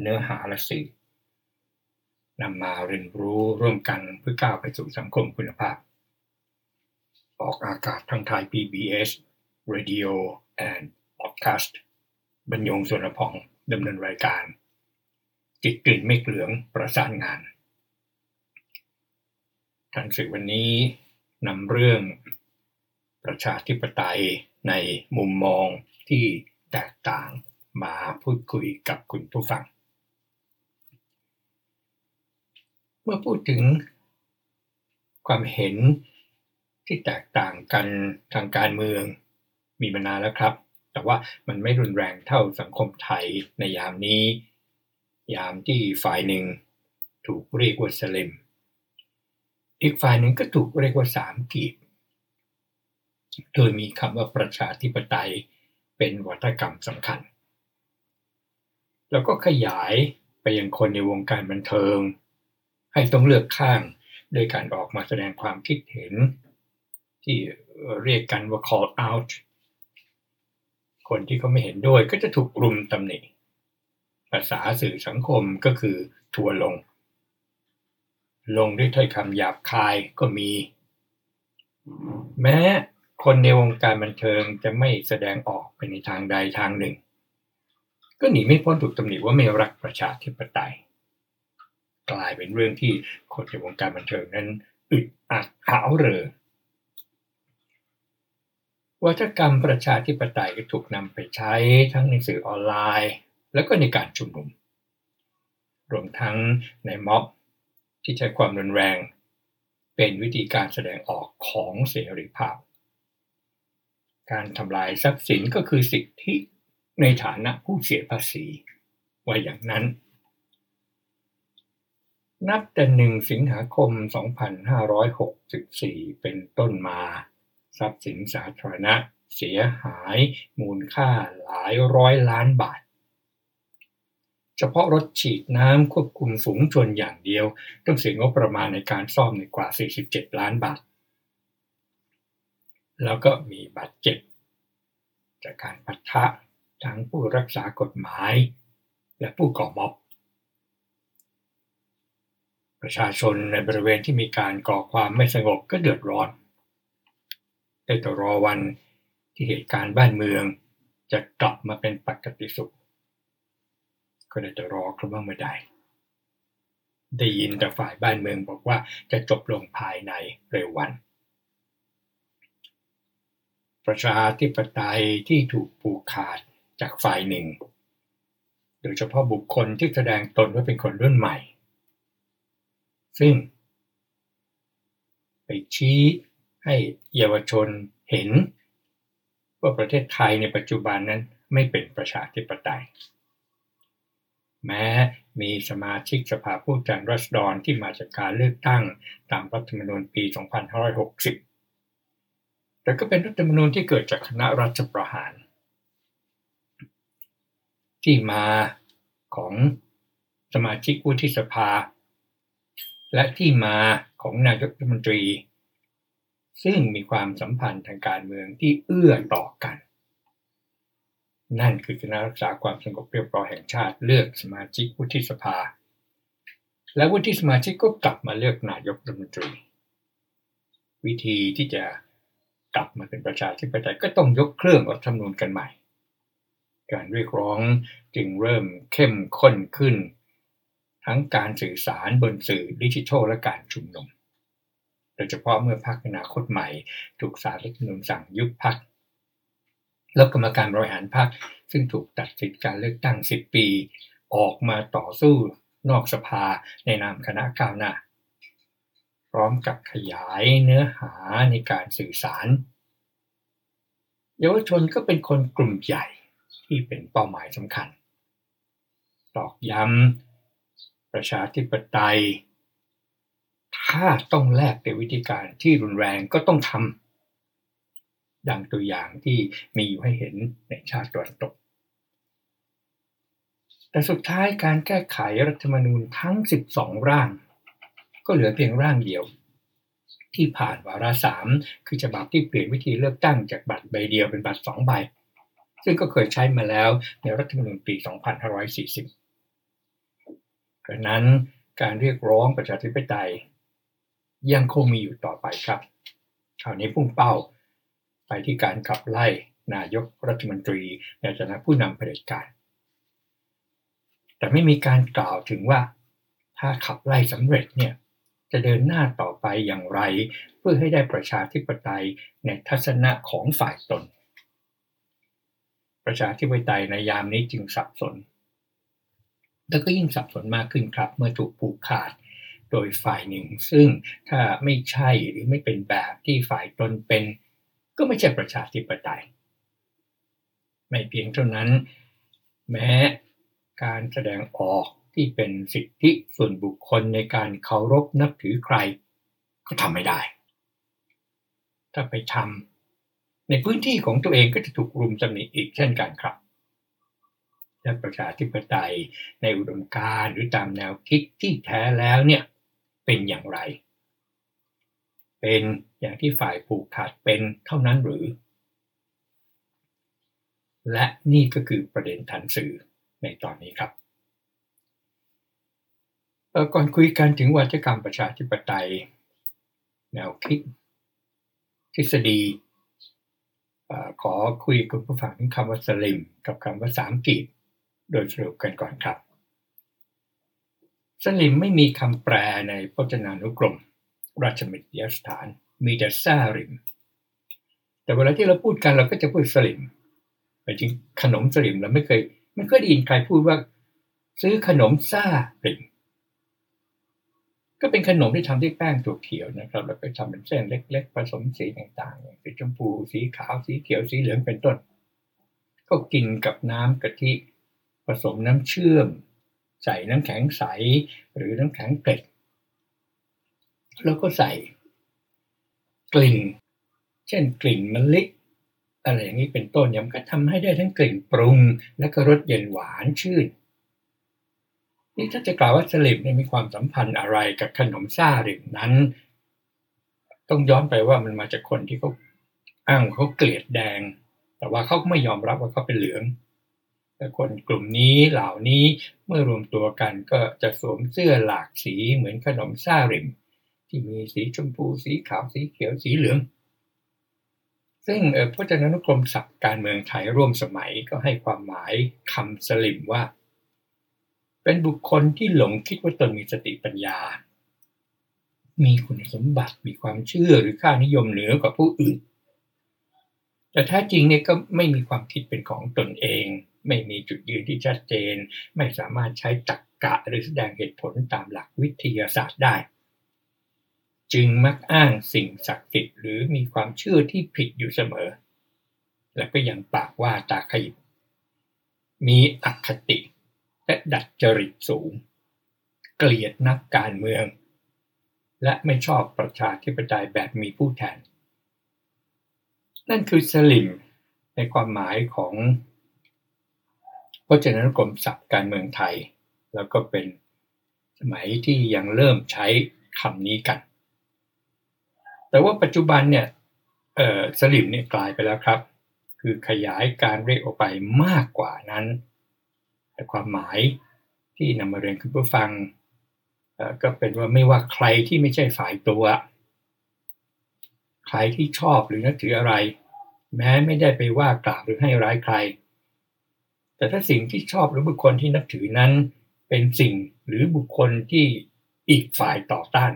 เนื้อหาและสื่อนำมาเรียนรู้ร่วมกันเพื่อก้าวไปสู่สังคมคุณภาพ ออกอากาศทางไทย PBS Radio and Podcast บรรยงส่วนพองดำเนินรายการ จิตกลิ่นไม่เหลืองประสานงานทันสื่อวันนี้นำเรื่องประชาธิปไตยในมุมมองที่แตกต่างมาพูดคุยกับคุณผู้ฟัง มื่อพูดถึงความเห็นที่แตกต่างกันทางการเมืองมีมานานแล้วครับ แต่ว่ามันไม่รุนแรงเท่าสังคมไทยในยามนี้ ยามที่ฝ่ายหนึ่งถูกเรียกว่าสลิมอีกฝ่ายหนึ่งก็ถูกเรียกว่าสามกีบโดยมีคำว่าประชาธิปไตยเป็นวัฒกรรมสำคัญ แล้วก็ขยายไปยังคนในวงการบันเทิง ให้ต้องเลือกข้างโดยการออกมาแสดงความคิดเห็น ที่เรียกกันว่า call out คนที่เขาไม่เห็นด้วยก็จะถูกรุมตำหนิภาษาสื่อสังคมก็คือทัวลง ลงด้วยถ้อยคำหยาบคายก็มี แม้คนในวงการบันเทิงจะไม่แสดงออกไปในทางใดทางหนึ่ง ก็หนีไม่พ้นถูกตำหนิว่าไม่รักประชาธิปไตย กลายเป็นเรื่องที่คนในวงการบันเทิงนั้นอึดอัดหาวเรอวัฒกรรมประชาธิปไตยก็ถูกนำไปใช้ทั้งในสื่อออนไลน์ แล้วก็ในการชุมนุม รวมทั้งในม็อบที่ใช้ความรุนแรง เป็นวิธีการแสดงออกของเสรีภาพ การทำลายทรัพย์สินก็คือสิทธิในฐานะผู้เสียภาษี ว่าอย่างนั้น นับแต่หนึ่งสิงหาคม 2564 เป็นต้นมา ทรัพย์สินสาธารณะเสียหายมูลค่าหลายร้อยล้านบาท เฉพาะรถฉีดน้ำควบคุมฝูงชนอย่างเดียว ต้องเสียงบประมาณในการซ่อมในกว่า 47 ล้านบาท แล้วก็มีบาดเจ็บ จากการปะทะทั้งผู้รักษากฎหมาย และผู้ก่อม็อบ ประชาชนในบริเวณที่มีการก่อความไม่สงบก็เดือดร้อน ได้แต่รอวันที่เหตุการณ์บ้านเมืองจะกลับมาเป็นปกติสุข ก็ได้แต่รอครั้งเมื่อใดได้ยินแต่ฝ่ายบ้านเมืองบอกว่าจะจบลงภายในเร็ววัน ประชาธิปไตยที่ถูกผูกขาดจากฝ่ายหนึ่ง โดยเฉพาะบุคคลที่แสดงตนว่าเป็นคนรุ่นใหม่ ซึ่ง ไปชี้ให้เยาวชนเห็น ว่าประเทศไทยในปัจจุบันนั้นไม่เป็นประชาธิปไตย แม้มีสมาชิกสภาผู้แทนราษฎรที่มาจากการเลือกตั้งตามรัฐธรรมนูญปี 2560 แต่ก็เป็นรัฐธรรมนูญที่เกิดจากคณะรัฐประหาร ที่มาของสมาชิกวุฒิสภา และที่มาของนายกรัฐมนตรี ซึ่งมีความสัมพันธ์ทางการเมืองที่เอื้อต่อกัน นั่นคือคณะรักษาความสงบเรียบร้อยแห่งชาติเลือกสมาชิกวุฒิสภา และวุฒิสมาชิกก็กลับมาเลือกนายกรัฐมนตรี วิธีที่จะกลับมาเป็นประชาธิปไตยก็ต้องยกเครื่องรัฐธรรมนูญกันใหม่ การเรียกร้องจึงเริ่มเข้มข้นขึ้น ทั้งการสื่อสารบนสื่อดิจิทัลและการชุมนุม โดยเฉพาะเมื่อพรรคอนาคตใหม่ ถูกสารรัฐธรรมนูญสั่งยุบพรรคแล้วกรรมการบริหารพรรคซึ่งถูกตัดสิทธิการเลือกตั้ง 10 ปี ออกมาต่อสู้นอกสภาในนามคณะก้าวหน้า พร้อมกับขยายเนื้อหาในการสื่อสารเยาวชนก็เป็นคนกลุ่มใหญ่ที่เป็นเป้าหมายสำคัญ ตอกย้ำ ประชาธิปไตย ถ้าต้องแลกด้วยวิธีการที่รุนแรงก็ต้องทำดังตัวอย่างที่มีอยู่ให้เห็นในชาติตะวันตก แต่สุดท้ายการแก้ไขรัฐธรรมนูญทั้ง 12 ร่าง ก็เหลือเพียงร่างเดียวที่ผ่านวาระสามคือฉบับที่เปลี่ยนวิธีเลือกตั้งจากบัตรใบเดียวเป็นบัตรสองใบ ซึ่งก็เคยใช้มาแล้วในรัฐธรรมนูญปี 2540 ดังนั้นการเรียกร้องประชาธิปไตย ยังคงมีอยู่ต่อไปครับคราวนี้พุ่งเป้าไปที่การขับไล่นายกรัฐมนตรีในฐานะผู้นำเผด็จการ แต่ไม่มีการกล่าวถึงว่าถ้าขับไล่สำเร็จเนี่ยจะเดินหน้าต่อไปอย่างไร เพื่อให้ได้ประชาธิปไตยในทัศนะของฝ่ายตน ประชาธิปไตยในยามนี้จึงสับสน แล้วก็ยิ่งสับสนมากขึ้นครับ เมื่อถูกผูกขาดโดยฝ่ายหนึ่ง ซึ่งถ้าไม่ใช่หรือไม่เป็นแบบที่ฝ่ายตนเป็น ก็ไม่ใช่ประชาธิปไตย ไม่เพียงเท่านั้น แม้การแสดงออกที่เป็นสิทธิส่วนบุคคลในการเคารพนับถือใคร ก็ทำไม่ได้ ถ้าไปทำในพื้นที่ของตัวเองก็จะถูกรุมตำหนิอีกเช่นกันครับ และประชาธิปไตยในอุดมการหรือตามแนวคิดที่แท้แล้วเนี่ยเป็นอย่างไร เป็นอย่างที่ฝ่ายผูกขาดเป็นเท่านั้นหรือ และนี่ก็คือประเด็นทันสื่อในตอนนี้ครับก่อนคุยกันถึงวัฒกรรมประชาธิปไตย แนวคิด ทฤษฎีขอคุยกับผู้ฟังถึงคำว่าสลิมกับคำว่าสามกีบ โดยสรุปกันก่อนครับ สลิมไม่มีคำแปลในพจนานุกรม ราชมิตรสถาน มีแต่ซาริม แต่เวลาที่เราพูดกันเราก็จะพูดสลิมแต่จริงขนมสลิมเราไม่เคยไม่เคยได้ยินใครพูดว่า ซื้อขนมซาริมก็เป็นขนมที่ทำด้วยแป้งถั่วเขียวนะครับ แล้วก็ทำเป็นเส้นเล็ก ๆ ผสมสีต่างๆสีชมพู สีขาว สีเขียว สีเหลืองเป็นต้น ก็กินกับน้ำกะทิ ผสมน้ำเชื่อม ใส่น้ำแข็งใสหรือน้ำแข็งเกล็ด แล้วก็ใส่กลิ่น เช่นกลิ่นมะลิอะไรอย่างนี้เป็นต้นยำก็ทำให้ได้ทั้งกลิ่นปรุง และก็รสเย็นหวานชื่นนี่ถ้าจะกล่าวว่าสลิมมีความสัมพันธ์อะไรกับขนมซ่าริมนั้น ต้องย้อนไปว่ามันมาจากคนที่เขาอ้างเขาเกลียดแดง แต่ว่าเขาไม่ยอมรับว่าเขาเป็นเหลือง คนกลุ่มนี้เหล่านี้เมื่อรวมตัวกันก็จะสวมเสื้อหลากสีเหมือนขนมซาริม ที่มีสีชมพูสีขาวสีเขียวสีเหลือง ซึ่งพจนานุกรมศัพท์การเมืองไทยร่วมสมัยก็ให้ความหมายคำสลิมว่า เป็นบุคคลที่หลงคิดว่าตนมีสติปัญญา มีคุณสมบัติมีความเชื่อหรือค่านิยมเหนือกว่าผู้อื่น แต่แท้จริงเนี่ยก็ไม่มีความคิดเป็นของตนเอง ไม่มีจุดยืนที่ชัดเจน ไม่สามารถใช้ตรรกกะหรือแสดงเหตุผลตามหลักวิทยาศาสตร์ได้ จึงมักอ้างสิ่งศักดิ์สิทธิ์หรือมีความเชื่อที่ผิดอยู่เสมอ และก็ยังปากว่าตาขยิบมีอคติและดัดจริตสูง เกลียดนักการเมือง และไม่ชอบประชาธิปไตยแบบมีผู้แทน นั่นคือสลิมในความหมายของ พราะฉะนั้นกรมศัพท์การเมืองไทย แล้วก็เป็นสมัยที่ยังเริ่มใช้คำนี้กัน แต่ว่าปัจจุบันเนี่ยสลิมเนี่ยกลายไปแล้วครับ คือขยายการเรียกออกไปมากกว่านั้น แต่ความหมายที่นำมาเรียนคุณผู้ฟังก็เป็นว่าไม่ว่าใครที่ไม่ใช่ฝ่ายตัว ใครที่ชอบหรือนับถืออะไร แม้ไม่ได้ไปว่ากล่าวหรือให้ร้ายใคร แต่ถ้าสิ่งที่ชอบหรือบุคคลที่นับถือนั้น เป็นสิ่งหรือบุคคลที่อีกฝ่ายต่อต้าน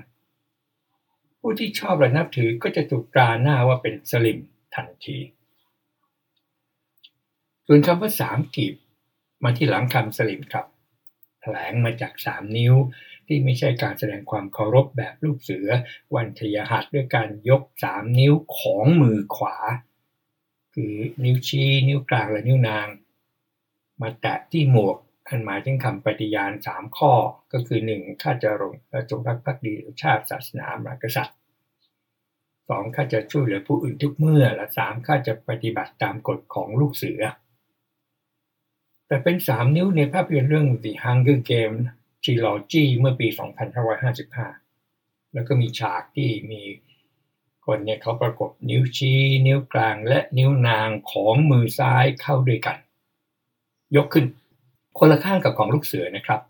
ผู้ที่ชอบและนับถือก็จะถูกตราหน้าว่าเป็นสลิมทันที ส่วนคำว่าสามกีบมาที่หลังคำสลิมครับแถลงมาจากสามนิ้ว ที่ไม่ใช่การแสดงความเคารพแบบลูกเสือ วันทยหัสด้วยการยกสามนิ้วของมือขวา คือนิ้วชี้ นิ้วกลางและนิ้วนาง มาแตะที่หมวก อันหมายถึงคำปฏิญาณสามข้อก็คือหนึ่งข้าจะรงจงรักภักดีชาติศาสนามหากษัตริย์สองข้าจะช่วยเหลือผู้อื่นทุกเมื่อ และสามข้าจะปฏิบัติตามกฎของลูกเสือ แต่เป็นสามนิ้วในภาพยนตร์เรื่อง The Hunger Game Trilogy เมื่อปี 2555 แล้วก็มีฉากที่มีคนเนี่ยเขาประกบนิ้วชี้ นิ้วกลางและนิ้วนางของมือซ้ายเข้าด้วยกัน ยกขึ้น คนละข้างกับของลูกเสือนะครับ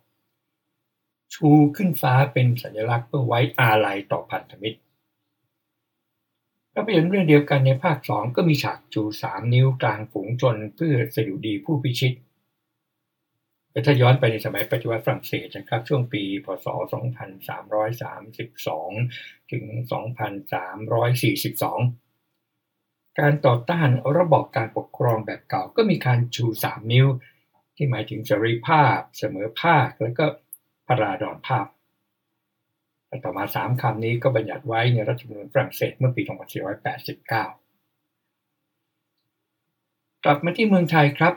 ชูขึ้นฟ้าเป็นสัญลักษณ์เพื่อไว้อาลัยต่อพันธมิตรภาพยนตร์เรื่องเดียวกันในภาคสองก็มีฉากชูสามนิ้วกลางฝูงชนเพื่อสดุดีผู้พิชิตแต่ถ้าย้อนไปในสมัยปัจจุบันฝรั่งเศสนะครับ ช่วงปีพศ 2332 ถึง 2342 การต่อต้านระบอบการปกครองแบบเก่าก็มีการชู 3 นิ้ว ที่หมายถึงเสรีภาพ เสมอภาค และก็พราดอนภาพแต่ต่อมา 3คำนี้ก็บัญญัติไว้ในรัฐธรรมนูญฝรั่งเศสเมื่อปี 2489 กลับมาที่เมืองไทยครับ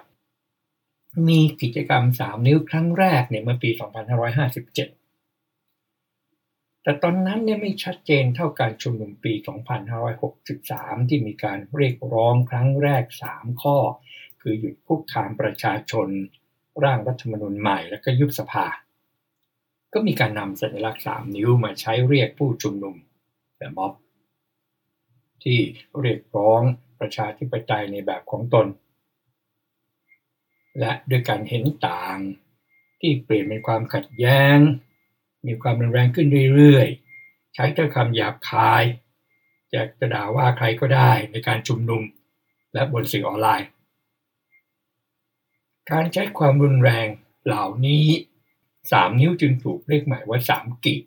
มีกิจกรรม 3 นิ้วครั้งแรกเนี่ยเมื่อปี 2557แต่ตอนนั้นเนี่ยไม่ชัดเจนเท่าการชุมนุมปี 2563 ที่มีการเรียกร้องครั้งแรก 3 ข้อ คือหยุดคุกคามประชาชน ร่างรัฐธรรมนูญใหม่และก็ยุบสภา ก็มีการนำสัญลักษณ์3นิ้วมาใช้เรียกผู้ชุมนุมแต่ม็อบที่เรียกร้องประชาธิปไตยในแบบของตน และด้วยการเห็นต่างที่เปลี่ยนเป็นความขัดแย้ง มีความรุนแรงขึ้นเรื่อยๆ ใช้ถ้อยคำหยาบคายจะกระด่าว่าใครก็ได้ในการชุมนุม และบนสื่อออนไลน์ การใช้ความรุนแรงเหล่านี้สามนิ้วจึงถูกเรียกหมายว่าสามกีบ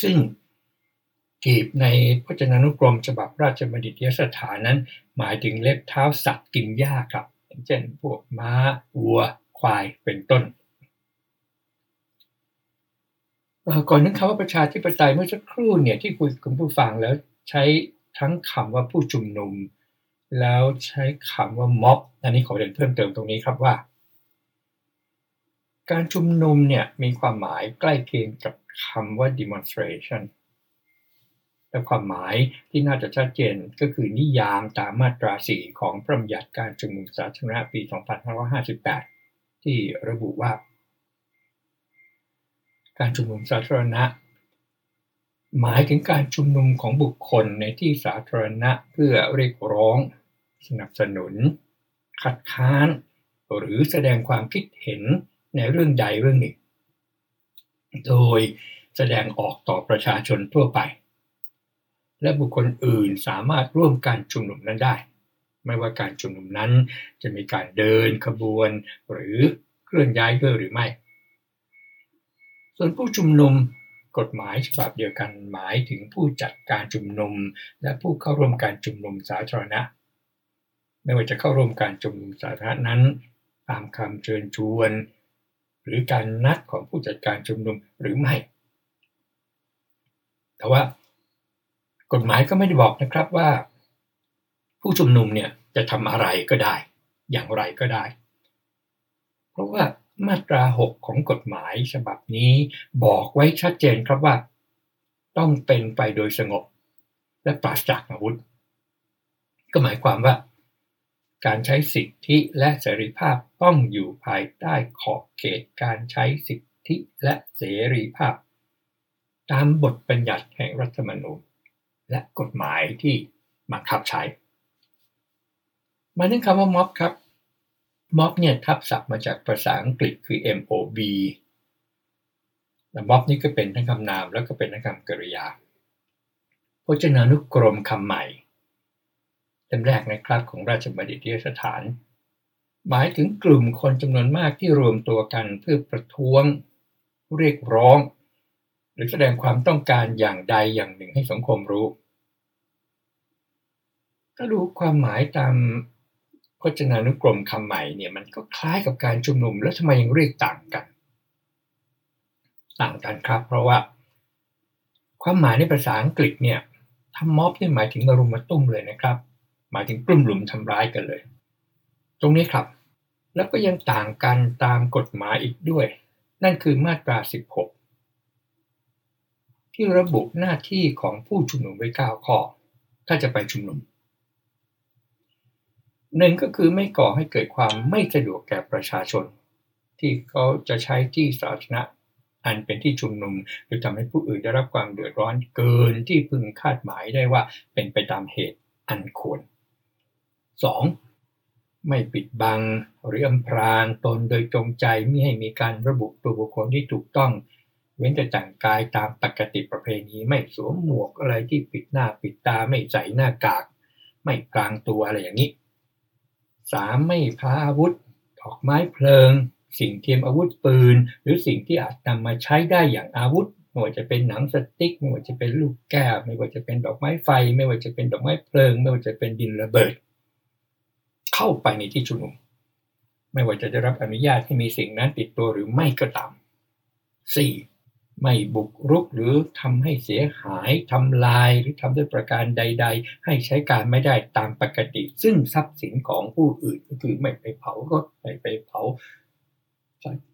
ซึ่งกีบในพจนานุกรมฉบับราชบัณฑิตยสถานนั้น หมายถึงเล็บเท้าสัตว์กินหญ้าครับ เช่นพวกม้าวัว ควายเป็นต้นก่อนนึกคำว่าประชาธิปไตยเมื่อสักครู่เนี่ยที่คุยกับผู้ฟังแล้วใช้ทั้งคำว่าผู้ชุมนุม แล้วใช้คำว่าม็อบ อันนี้ขอเรียนเพิ่มเติมตรงนี้ครับว่า การชุมนุมเนี่ยมีความหมายใกล้เคียงกับคำว่า demonstration และความหมายที่น่าจะชัดเจนก็คือนิยามตามมาตรา 4 ของพระบัญญัติการชุมนุมสาธารณะปี 2558 ที่ระบุว่า การชุมนุมสาธารณะ หมายถึงการชุมนุมของบุคคลในที่สาธารณะเพื่อเรียกร้อง สนับสนุน คัดค้าน หรือแสดงความคิดเห็นในเรื่องใดเรื่องหนึ่ง โดยแสดงออกต่อประชาชนทั่วไป และบุคคลอื่นสามารถร่วมการชุมนุมนั้นได้ ไม่ว่าการชุมนุมนั้นจะมีการเดินขบวน หรือเคลื่อนย้ายด้วยหรือไม่ ส่วนผู้ชุมนุม กฎหมายฉบับเดียวกันหมายถึงผู้จัดการชุมนุม และผู้เข้าร่วมการชุมนุมสาธารณะ ไม่ว่าจะเข้าร่วมการชุมนุมสาธารณะนั้น ตามคำเชิญชวน หรือการนัดของผู้จัดการชุมนุมหรือไม่ แต่ว่ากฎหมายก็ไม่ได้บอกนะครับว่า ผู้ชุมนุมเนี่ยจะทำอะไรก็ได้ อย่างไรก็ได้ เพราะว่า มาตรา 6 ของกฎหมายฉบับนี้บอกไว้ชัดเจนครับว่า ต้องเป็นไปโดยสงบ และปราศจากอาวุธ ก็หมายความว่า การใช้สิทธิและเสรีภาพต้องอยู่ภายใต้ขอบเขตการใช้สิทธิและเสรีภาพ ตามบทบัญญัติแห่งรัฐธรรมนูญและกฎหมายที่บังคับใช้ มาถึงคำว่าม็อบครับ ม็อบเนี่ยทับศัพท์มาจากภาษาอังกฤษคือ mob และม็อบนี่ก็เป็นทั้งคำนามแล้วก็เป็นทั้งคำกริยา พจนานุกรมคำใหม่เล่มแรกนะครับของราชบัณฑิตยสถาน หมายถึงกลุ่มคนจำนวนมากที่รวมตัวกันเพื่อประท้วง เรียกร้อง หรือแสดงความต้องการอย่างใดอย่างหนึ่งให้สังคมรู้ ถ้ารู้ความหมายตาม จนานุกรมคำใหม่เนี่ยมันก็คล้ายกับการชุมนุมแล้วทำไมยังเรียกต่างกัน ต่างกันครับ เพราะว่า ความหมายในภาษาอังกฤษเนี่ยทำม็อบนี่หมายถึงมารุมมาตุ้มเลยนะครับ หมายถึงกลุ่มหลุมทำร้ายกันเลย ตรงนี้ครับ แล้วก็ยังต่างกันตามกฎหมายอีกด้วย นั่นคือมาตรา 16 ที่ระบุหน้าที่ของผู้ชุมนุมไว้9ข้อ ถ้าจะไปชุมนุม หนึ่งก็คือไม่ก่อให้เกิดความไม่สะดวกแก่ประชาชน ที่เขาจะใช้ที่สาธารณะอันเป็นที่ชุมนุมหรือทำให้ผู้อื่นได้รับความเดือดร้อนเกินที่พึงคาดหมายได้ว่าเป็นไปตามเหตุอันควร 2. ไม่ปิดบังหรืออำพรางตนโดยจงใจไม่ให้มีการระบุตัวบุคคลที่ถูกต้อง เว้นแต่แต่งกายตามปกติประเพณีไม่สวมหมวกอะไรที่ปิดหน้าปิดตาไม่ใส่หน้ากาก ไม่กลางตัวอะไรอย่างนี้ 3. ไม่พาอาวุธดอกไม้เพลิง สิ่งเทียมอาวุธปืน หรือสิ่งที่อาจนำมาใช้ได้อย่างอาวุธไม่ว่าจะเป็นหนังสติ๊กไม่ว่าจะเป็นลูกแก้วไม่ว่าจะเป็นดอกไม้ไฟ ไม่ว่าจะเป็นดอกไม้เพลิง ไม่ว่าจะเป็นดินระเบิด เข้าไปในที่ชุมนุม ไม่ว่าจะได้รับอนุญาตให้มีสิ่งนั้นติดตัวหรือไม่ก็ตาม 4. ไม่บุกรุกหรือทำให้เสียหายทำลายหรือทำด้วยประการใด ๆ ให้ใช้การไม่ได้ตามปกติ ซึ่งทรัพย์สินของผู้อื่นก็คือไม่ไปเผารถไม่ไปเผา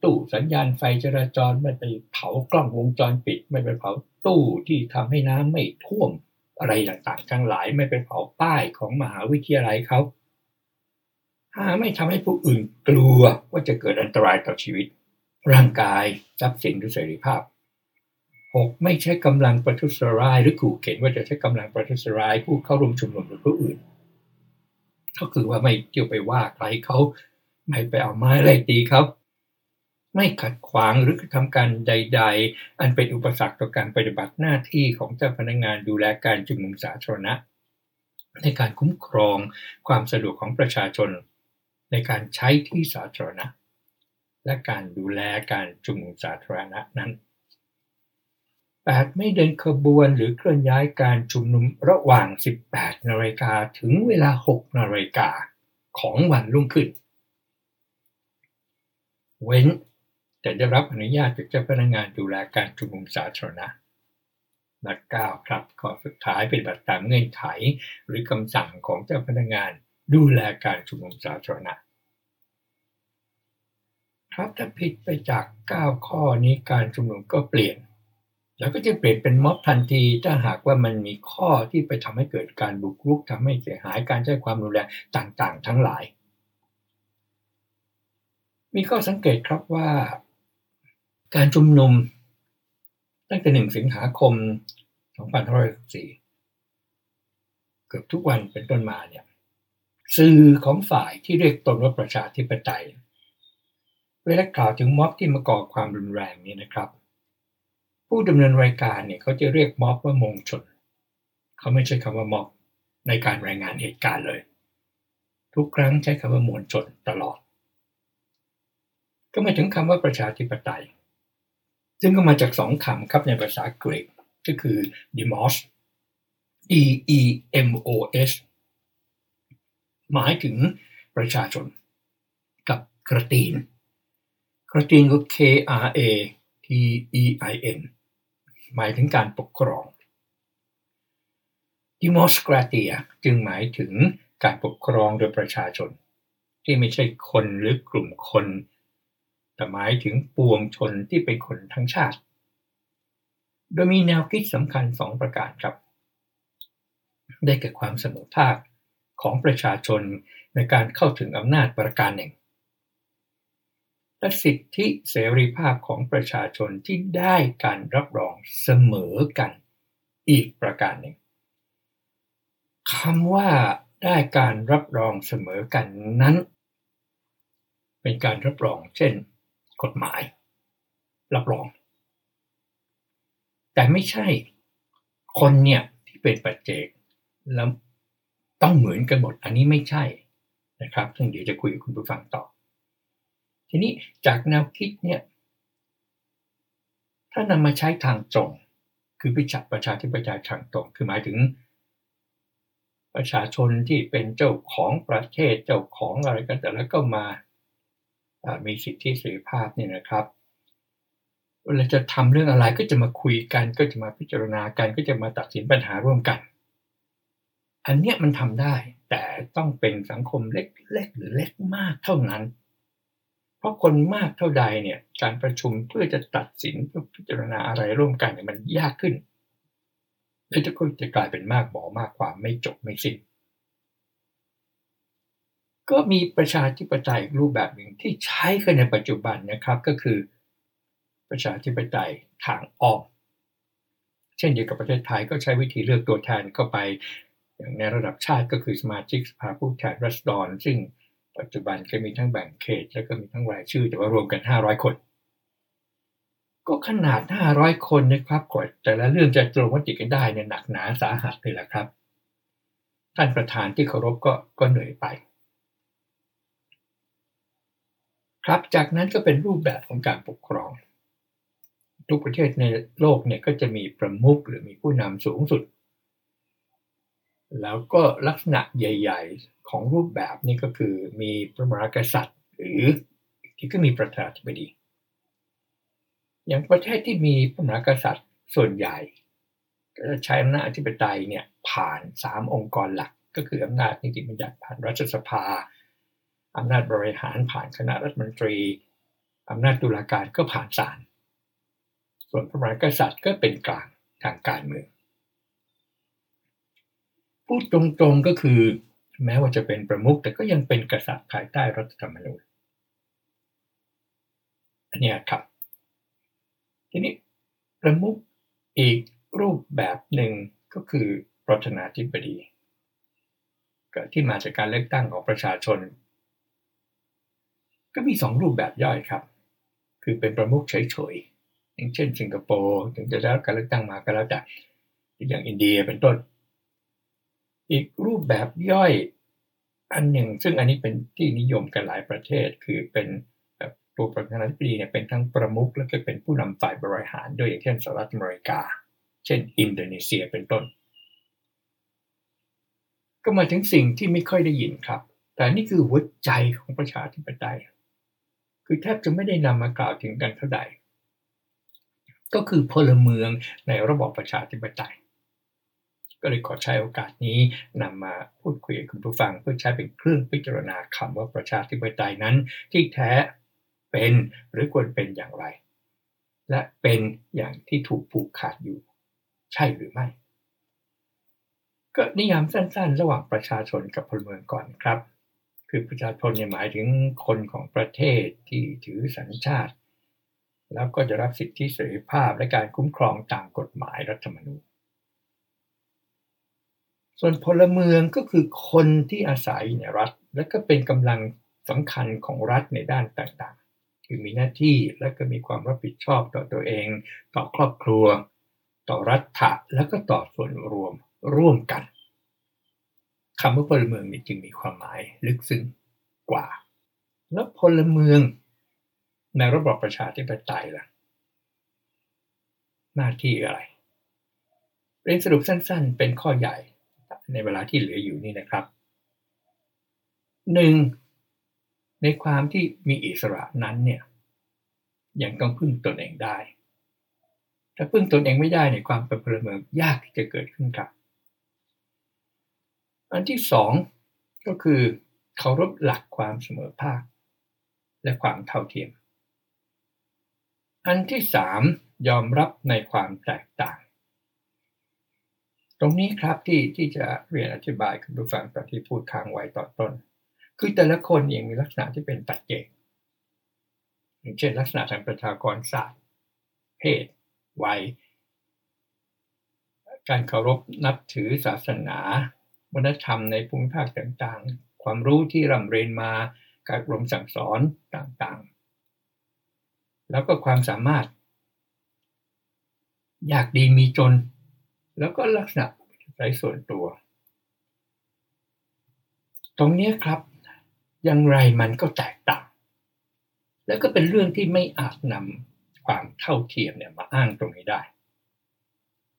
ตู้สัญญาณไฟจราจรไม่ไปเผากล้องวงจรปิด ไม่ไปเผาตู้ที่ทำให้น้ำไม่ท่วมอะไรต่างๆทั้งหลายไม่ไปเผาป้ายของมหาวิทยาลัยเขาหาไม่ทำให้ผู้อื่นกลัวว่าจะเกิดอันตรายต่อชีวิต ร่างกายทรัพย์สินหรือเสรีภาพ 6. ไม่ใช้กำลังประทุษร้ายหรือขู่เข็นว่าจะใช้กำลังประทุษร้ายผู้เข้าร่วมชุมนุมหรือผู้อื่น ก็คือว่าไม่เที่ยวไปว่าใครเขาไม่ไปเอาไม้ไล่ตีเขาไม่ขัดขวางหรือกระทำการใด ๆ อันเป็นอุปสรรคต่อการปฏิบัติหน้าที่ของเจ้าพนักงานดูแลการชุมนุมสาธารณะ ในการคุ้มครองความสะดวกของประชาชน ในการใช้ที่สาธารณะ และการดูแลการชุมนุมสาธารณะนั้น 8. ไม่เดินขบวนหรือเคลื่อนย้ายการชุมนุมระหว่าง 18นาฬิกาถึงเวลา 6นาฬิกาของวันรุ่งขึ้น เว้นแต่ได้รับอนุญาตจากเจ้าพนักงานดูแลการชุมนุมสาธารณะและ9ครับข้อสุดท้ายเป็นบัตรตามเงื่อนไข หรือคำสั่งของเจ้าพนักงานดูแลการชุมนุมสาธารณะครับถ้าผิดไปจาก 9 ข้อนี้การชุมนุมก็เปลี่ยน แล้วก็จะเปลี่ยนเป็นม็อบทันที ถ้าหากว่ามันมีข้อที่ไปทำให้เกิดการบุกรุกทำให้เสียหายการใช้ความรุนแรงต่างๆ ทั้งหลาย มีข้อสังเกตครับว่า การชุมนุมตั้งแต่หนึ่งสิงหาคม2564เกือบทุกวันเป็นต้นมาเนี่ยสื่อของฝ่ายที่เรียกตนว่าประชาธิปไตยเวลากล่าวถึงม็อบที่มาก่อความรุนแรงนี่นะครับ ผู้ดำเนินรายการเนี่ยเขาจะเรียกม็อบว่ามงชน เขาไม่ใช่คำว่าม็อบในการรายงานเหตุการณ์เลย ทุกครั้งใช้คำว่ามวลชนตลอด ก็มาถึงคำว่าประชาธิปไตย ซึ่งก็มาจากสองคำครับในภาษากรีกก็คือ demos d e m o s หมายถึงประชาชน กับกระตีนกระตีนก็ K R A T E I N หมายถึงการปกครอง Democratia จึงหมายถึงการปกครองโดยประชาชน ที่ไม่ใช่คนหรือกลุ่มคน แต่หมายถึงปวงชนที่เป็นคนทั้งชาติ โดยมีแนวคิดสำคัญสองประการครับ ได้แก่ความเสมอภาคของประชาชนในการเข้าถึงอำนาจประการหนึ่ง และสิทธิเสรีภาพของประชาชนที่ได้การรับรองเสมอกันอีกประการหนึ่งคำว่าได้การรับรองเสมอกันนั้น เป็นการรับรองเช่น กฎหมาย รับรอง แต่ไม่ใช่คนเนี่ยที่เป็นปัจเจกแล้วต้องเหมือนกันหมดอันนี้ไม่ใช่นะครับซึ่งเดี๋ยวจะคุยกับคุณผู้ฟังต่อ ทีนี้จากแนวคิดเนี่ยถ้านำมาใช้ทางตรง คือพิจัดประชาธิปไตยทางตรง คือหมายถึง ประชาชนที่เป็นเจ้าของประเทศเจ้าของอะไรกันแต่แล้วก็มามีสิทธิเสรีภาพนี่นะครับเวลาจะทำเรื่องอะไรก็จะมาคุยกัน ก็จะมาพิจารณากัน ก็จะมาตัดสินปัญหาร่วมกัน อันเนี้ยมันทำได้ แต่ต้องเป็นสังคมเล็กๆหรือเล็กมากเท่านั้น เพราะคนมากเท่าใดเนี่ยการประชุมเพื่อจะตัดสินเพื่อพิจารณาอะไรร่วมกันเนี่ยมันยากขึ้นและจะก็จะกลายเป็นมากบ่อมากความไม่จบไม่สิ้นก็มีประชาธิปไตยรูปแบบหนึ่งที่ใช้กันในปัจจุบันนะครับก็คือ ประชาธิปไตยทางอ้อมเช่นเดียวกับประเทศไทยก็ใช้วิธีเลือกตัวแทนเข้าไปอย่างในระดับชาติก็คือสมาชิกสภาผู้แทนรัศดรซึ่ง ปัจจุบันก็มีทั้งแบ่งเขต แล้วก็มีทั้งรายชื่อ แต่ว่ารวมกัน 500 คน ก็ขนาด 500 คนนะครับกว่าแต่ละเรื่องจะตรงมติกันได้เนี่ยหนักหนาสาหัสเลยแหละครับ ท่านประธานที่เคารพก็ก็เหนื่อยไป ครับจากนั้นก็เป็นรูปแบบของการปกครอง ทุกประเทศในโลกเนี่ยก็จะมีประมุขหรือมีผู้นำสูงสุด แล้วก็ลักษณะใหญ่ ๆ ของรูปแบบนี้ก็คือมีพระมหากษัตริย์ หรือที่ก็มีประธานาธิบดี อย่างประเทศที่มีพระมหากษัตริย์ส่วนใหญ่ ก็จะใช้อำนาจอธิปไตยเนี่ยผ่าน 3 องค์กรหลัก ก็คืออำนาจนิติบัญญัติผ่านรัฐสภาอำนาจบริหารผ่านคณะรัฐมนตรีอำนาจตุลาการก็ผ่านศาลส่วนพระมหากษัตริย์ก็เป็นกลางทางการเมือง พูดตรงๆก็คือ แม้ว่าจะเป็นประมุขแต่ก็ยังเป็นกษัตริย์ภายใต้รัฐธรรมนูญอันนี้ครับ ทีนี้ประมุขอีกรูปแบบหนึ่งก็คือประธานาธิบดีก็ที่มาจากการเลือกตั้งของประชาชน ก็มีสองรูปแบบย่อยครับ คือเป็นประมุขเฉยๆอย่างเช่น สิงคโปร์ถึงจะได้รับการเลือกตั้งมาก็แล้วแต่อย่างอินเดียเป็นต้น อีกรูปแบบย่อยอันหนึ่ง ซึ่งอันนี้เป็นที่นิยมกันหลายประเทศ คือเป็นตัวประธานาธิบดีเนี่ยเป็นทั้งประมุขและก็เป็นผู้นำฝ่ายบริหารโดยอย่างเช่นสหรัฐอเมริกา เช่น อินโดนีเซียเป็นต้น ก็มาถึงสิ่งที่ไม่ค่อยได้ยินครับ แต่นี่คือหัวใจของประชาธิปไตย คือแทบจะไม่ได้นำมากล่าวถึงกันเท่าใดก็คือพลเมืองในระบอบประชาธิปไตย ก็เลยขอใช้โอกาสนี้นำมาพูดคุยกับคุณผู้ฟัง เพื่อใช้เป็นเครื่องพิจารณาคำว่าประชาธิปไตยนั้น ที่แท้เป็นหรือควรเป็นอย่างไร และเป็นอย่างที่ถูกผูกขาดอยู่ ใช่หรือไม่ก็นิยามสั้นๆ ระหว่างประชาชนกับพลเมืองก่อนครับ คือประชาชนเนี่ยหมายถึงคนของประเทศที่ถือสัญชาติ แล้วก็จะรับสิทธิเสรีภาพและการคุ้มครองตามกฎหมายรัฐธรรมนูญ ส่วนพลเมืองก็คือคนที่อาศัยในรัฐ และก็เป็นกำลังสำคัญของรัฐในด้านต่างๆ คือมีหน้าที่และก็มีความรับผิดชอบต่อตัวเอง ต่อครอบครัว ต่อรัฐะและก็ต่อส่วนรวมร่วมกันคำว่าพลเมืองนี่จึงมีความหมายลึกซึ้งกว่า แล้วพลเมืองในระบบประชาธิปไตยล่ะ หน้าที่อะไร เรียนสรุปสั้นๆ เป็นข้อใหญ่ ในเวลาที่เหลืออยู่นี่นะครับหนึ่งในความที่มีอิสระนั้นเนี่ยยังต้องพึ่งตนเองได้ ถ้าพึ่งตนเองไม่ได้ในความเป็นพลเมืองยากที่จะเกิดขึ้นครับ อันที่สองก็คือเคารพหลักความเสมอภาค และความเท่าเทียม อันที่สามยอมรับในความแตกต่าง ตรงนี้ครับที่ที่จะเรียนอธิบายคุณผู้ฟังตอนที่พูดค้างไว้ตอนต้น คือแต่ละคนเองมีลักษณะที่เป็นตัดเจกอย่างเช่น ลักษณะทางประชากรศาสตร์ เพศ วัย การเคารพนับถือศาสนาวัฒนธรรมในภูมิภาคต่างๆ ความรู้ที่ร่ำเรียนมาการอบรมสั่งสอนต่างๆ แล้วก็ความสามารถ อยากดีมีจน แล้วก็ลักษณะใช้ส่วนตัว ตรงนี้ครับ อย่างไรมันก็แตกต่าง แล้วก็เป็นเรื่องที่ไม่อาจนำความเท่าเทียมเนี่ยมาอ้างตรงนี้ได้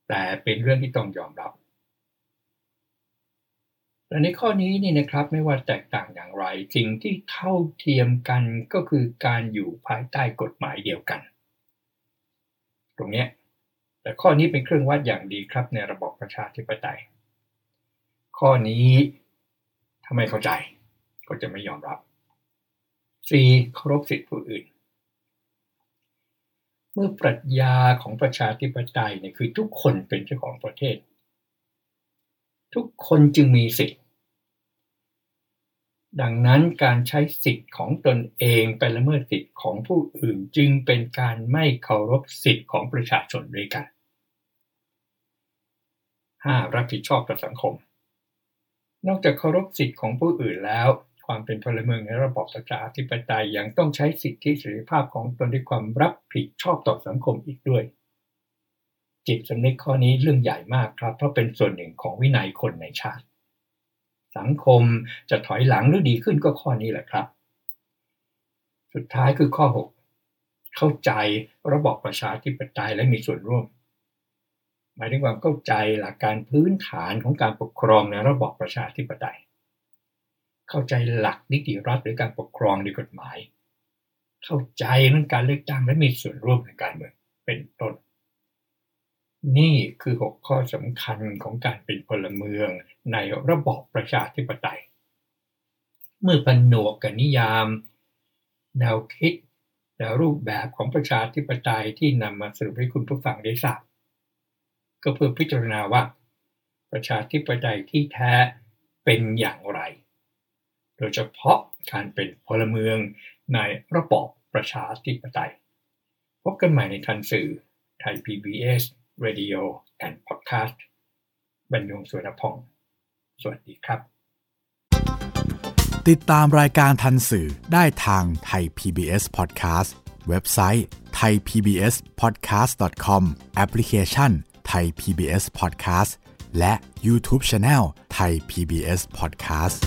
แต่เป็นเรื่องที่ต้องยอมรับและในข้อนี้นี่นะครับไม่ว่าแตกต่างอย่างไรสิ่งที่เท่าเทียมกันก็คือการอยู่ภายใต้กฎหมายเดียวกัน ตรงนี้ แต่ข้อนี้เป็นเครื่องวัดอย่างดีครับในระบอบประชาธิปไตย ข้อนี้ถ้าไม่เข้าใจก็จะไม่ยอมรับ 4. เคารพสิทธิผู้อื่น เมื่อปรัชญาของประชาธิปไตยเนี่ยคือทุกคนเป็นเจ้าของประเทศ ทุกคนจึงมีสิทธิ ดังนั้นการใช้สิทธิ์ของตนเองไปละเมิดสิทธิ์ของผู้อื่นจึงเป็นการไม่เคารพสิทธิ์ของประชาชนด้วยกัน 5. รับผิดชอบต่อสังคม นอกจากเคารพสิทธิ์ของผู้อื่นแล้ว ความเป็นพลเมืองในระบอบประชาธิปไตยยังต้องใช้สิทธิเสรีภาพของตนด้วยความรับผิดชอบต่อสังคมอีกด้วย จิตสำนึกข้อนี้เรื่องใหญ่มากครับ เพราะเป็นส่วนหนึ่งของวินัยคนในชาติ สังคมจะถอยหลังหรือดีขึ้นก็ข้อนี้แหละครับ สุดท้ายคือข้อ 6 เข้าใจระบอบประชาธิปไตยและมีส่วนร่วม หมายถึงความเข้าใจหลักการพื้นฐานของการปกครองในระบอบประชาธิปไตย เข้าใจหลักนิติรัฐหรือการปกครองในกฎหมาย เข้าใจเรื่องการเลือกตั้งและมีส่วนร่วมในการเมืองเป็นต้น นี่คือ6ข้อสำคัญของการเป็นพลเมืองในระบอบประชาธิปไตย เมื่อผนวกกับนิยาม แนวคิดและรูปแบบของประชาธิปไตยที่นำมาสรุปให้คุณผู้ฟังได้ทราบก็เพื่อพิจารณาว่า ประชาธิปไตยที่แท้เป็นอย่างไร โดยเฉพาะการเป็นพลเมืองในระบอบประชาธิปไตย พบกันใหม่ในทันสื่อไทย PBS Radio and Podcast บรรยงสุวรพงศ์สวัสดีครับ ติดตามรายการทันสื่อได้ทางไทย PBS Podcast เว็บไซต์ thaipbspodcast.com แอปพลิเคชันไทย PBS Podcast และ YouTube Channel ไทย PBS Podcast